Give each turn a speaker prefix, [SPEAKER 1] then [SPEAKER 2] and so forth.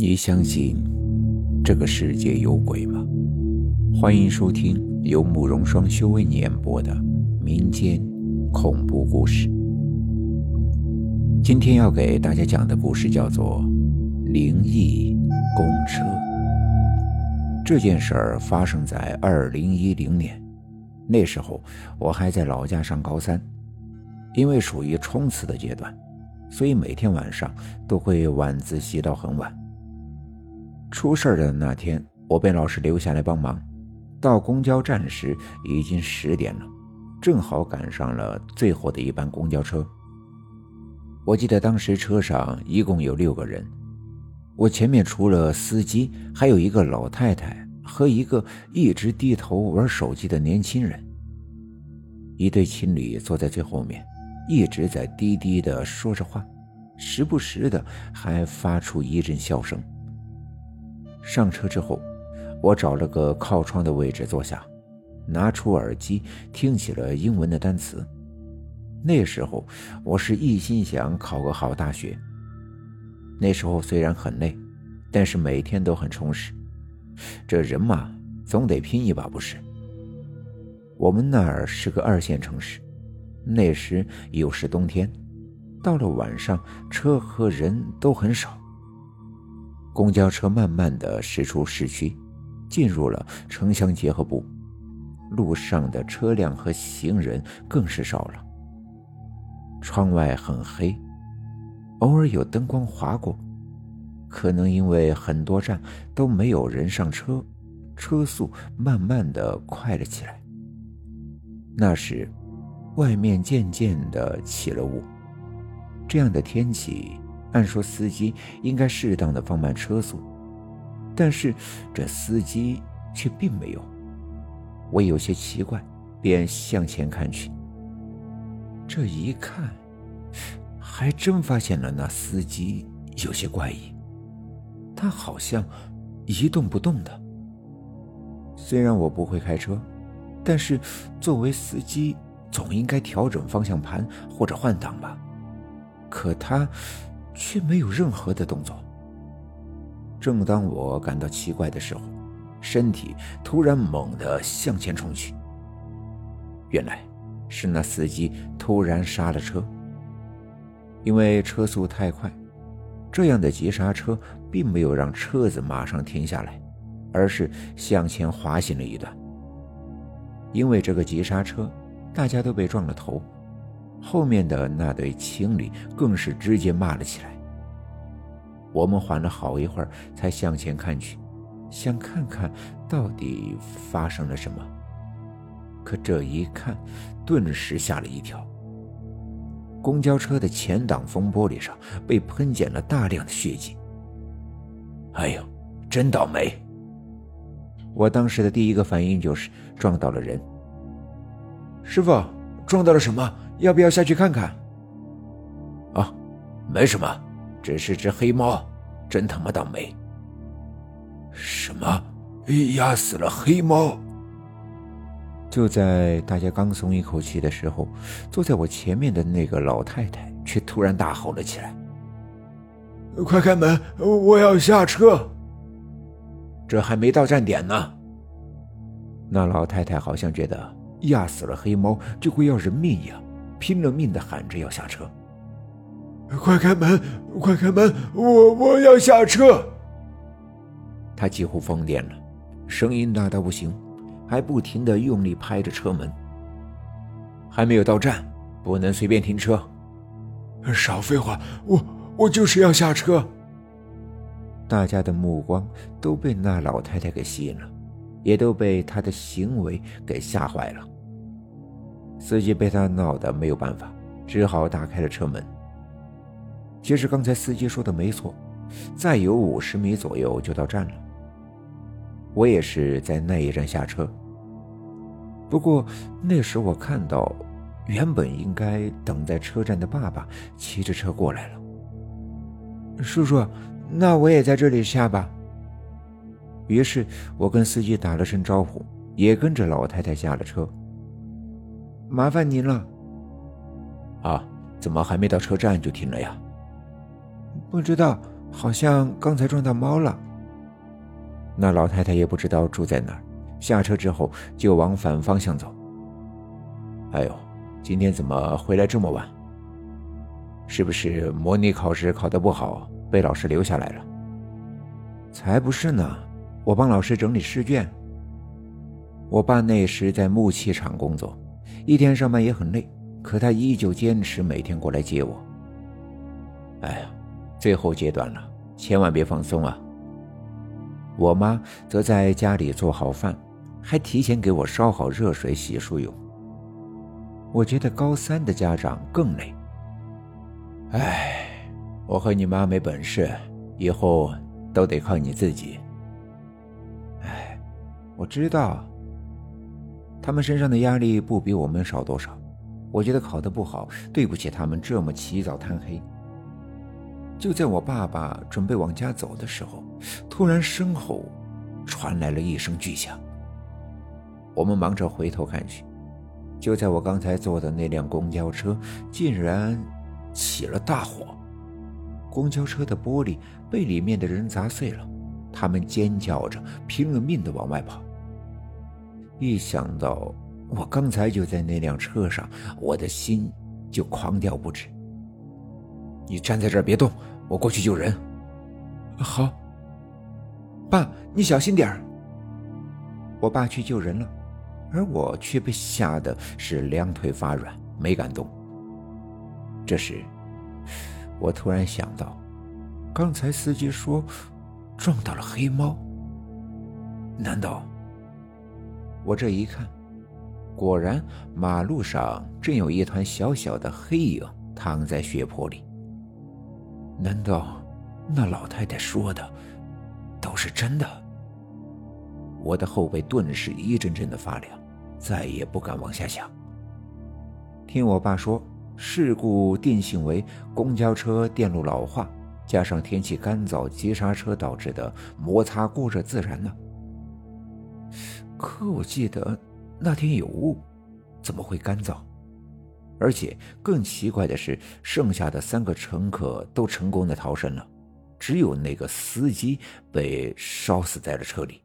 [SPEAKER 1] 你相信这个世界有鬼吗？欢迎收听由慕容双修为你演播的民间恐怖故事。今天要给大家讲的故事叫做《灵异公车》。这件事儿发生在二零一零年，那时候我还在老家上高三，因为属于冲刺的阶段，所以每天晚上都会晚自习到很晚。出事的那天，我被老师留下来帮忙。到公交站时已经十点了，正好赶上了最后的一班公交车。我记得当时车上一共有六个人，我前面除了司机，还有一个老太太和一个一直低头玩手机的年轻人。一对情侣坐在最后面，一直在低低的说着话，时不时的还发出一阵笑声。上车之后，我找了个靠窗的位置坐下，拿出耳机听起了英文的单词。那时候我是一心想考个好大学。那时候虽然很累，但是每天都很充实。这人嘛，总得拼一把，不是？我们那儿是个二线城市，那时又是冬天，到了晚上车和人都很少。公交车慢慢的驶出市区，进入了城乡结合部，路上的车辆和行人更是少了。窗外很黑，偶尔有灯光划过，可能因为很多站都没有人上车，车速慢慢的快了起来。那时，外面渐渐的起了雾，这样的天气。按说司机应该适当的放慢车速，但是这司机却并没有。我有些奇怪，便向前看去。这一看，还真发现了那司机有些怪异，他好像一动不动的。虽然我不会开车，但是作为司机，总应该调整方向盘或者换挡吧。可他。却没有任何的动作。正当我感到奇怪的时候，身体突然猛地向前冲去。原来是那司机突然刹了车。因为车速太快，这样的急刹车并没有让车子马上停下来，而是向前滑行了一段。因为这个急刹车，大家都被撞了头。后面的那对情侣更是直接骂了起来。我们缓了好一会儿，才向前看去，想看看到底发生了什么。可这一看，顿时吓了一跳。公交车的前挡风玻璃上被喷溅了大量的血迹。哎呦，真倒霉！我当时的第一个反应就是撞到了人。师傅，撞到了什么？要不要下去看看？
[SPEAKER 2] 啊，没什么，只是只黑猫，真他妈倒霉！什么？压死了黑猫？
[SPEAKER 1] 就在大家刚松一口气的时候，坐在我前面的那个老太太却突然大吼了起来：“
[SPEAKER 3] 快开门，我要下车！”
[SPEAKER 2] 这还没到站点呢。
[SPEAKER 1] 那老太太好像觉得压死了黑猫就会要人命一样。拼了命的喊着要下车，
[SPEAKER 3] 快开门，快开门，我我要下车。
[SPEAKER 1] 他几乎疯癫了，声音大到不行，还不停的用力拍着车门。
[SPEAKER 2] 还没有到站，不能随便停车。
[SPEAKER 3] 少废话，我我就是要下车。
[SPEAKER 1] 大家的目光都被那老太太给吸引了，也都被她的行为给吓坏了。司机被他闹得没有办法，只好打开了车门。其实刚才司机说的没错，再有五十米左右就到站了。我也是在那一站下车。不过那时我看到，原本应该等在车站的爸爸骑着车过来了。
[SPEAKER 4] 叔叔，那我也在这里下吧。
[SPEAKER 1] 于是我跟司机打了声招呼，也跟着老太太下了车。
[SPEAKER 4] 麻烦您了。
[SPEAKER 2] 啊，怎么还没到车站就停了呀？
[SPEAKER 4] 不知道，好像刚才撞到猫了。
[SPEAKER 1] 那老太太也不知道住在哪儿，下车之后就往反方向走。哎呦，今天怎么回来这么晚？是不是模拟考试考得不好，被老师留下来了？
[SPEAKER 4] 才不是呢，我帮老师整理试卷。
[SPEAKER 1] 我爸那时在木器厂工作，一天上班也很累，可他依旧坚持每天过来接我。哎呀，最后阶段了，千万别放松啊！我妈则在家里做好饭，还提前给我烧好热水洗漱用。我觉得高三的家长更累。哎，我和你妈没本事，以后都得靠你自己。
[SPEAKER 4] 哎，我知道。他们身上的压力不比我们少多少，我觉得考得不好，对不起他们这么起早贪黑。就在我爸爸准备往家走的时候，突然身后传来了一声巨响。我们忙着回头看去，就在我刚才坐的那辆公交车竟然起了大火，公交车的玻璃被里面的人砸碎了，他们尖叫着拼了命的往外跑。一想到我刚才就在那辆车上，我的心就狂跳不止。
[SPEAKER 2] 你站在这儿别动，我过去救人。
[SPEAKER 4] 好，爸，你小心点儿。我爸去救人了，而我却被吓得是两腿发软，没敢动。这时，我突然想到，刚才司机说撞到了黑猫，难道？我这一看，果然马路上正有一团小小的黑影躺在血泊里。难道那老太太说的都是真的？我的后背顿时一阵阵的发凉，再也不敢往下想。听我爸说，事故定性为公交车电路老化，加上天气干燥，急刹车导致的摩擦过热自燃了。可我记得那天有雾，怎么会干燥？而且更奇怪的是，剩下的三个乘客都成功的逃生了，只有那个司机被烧死在了车里。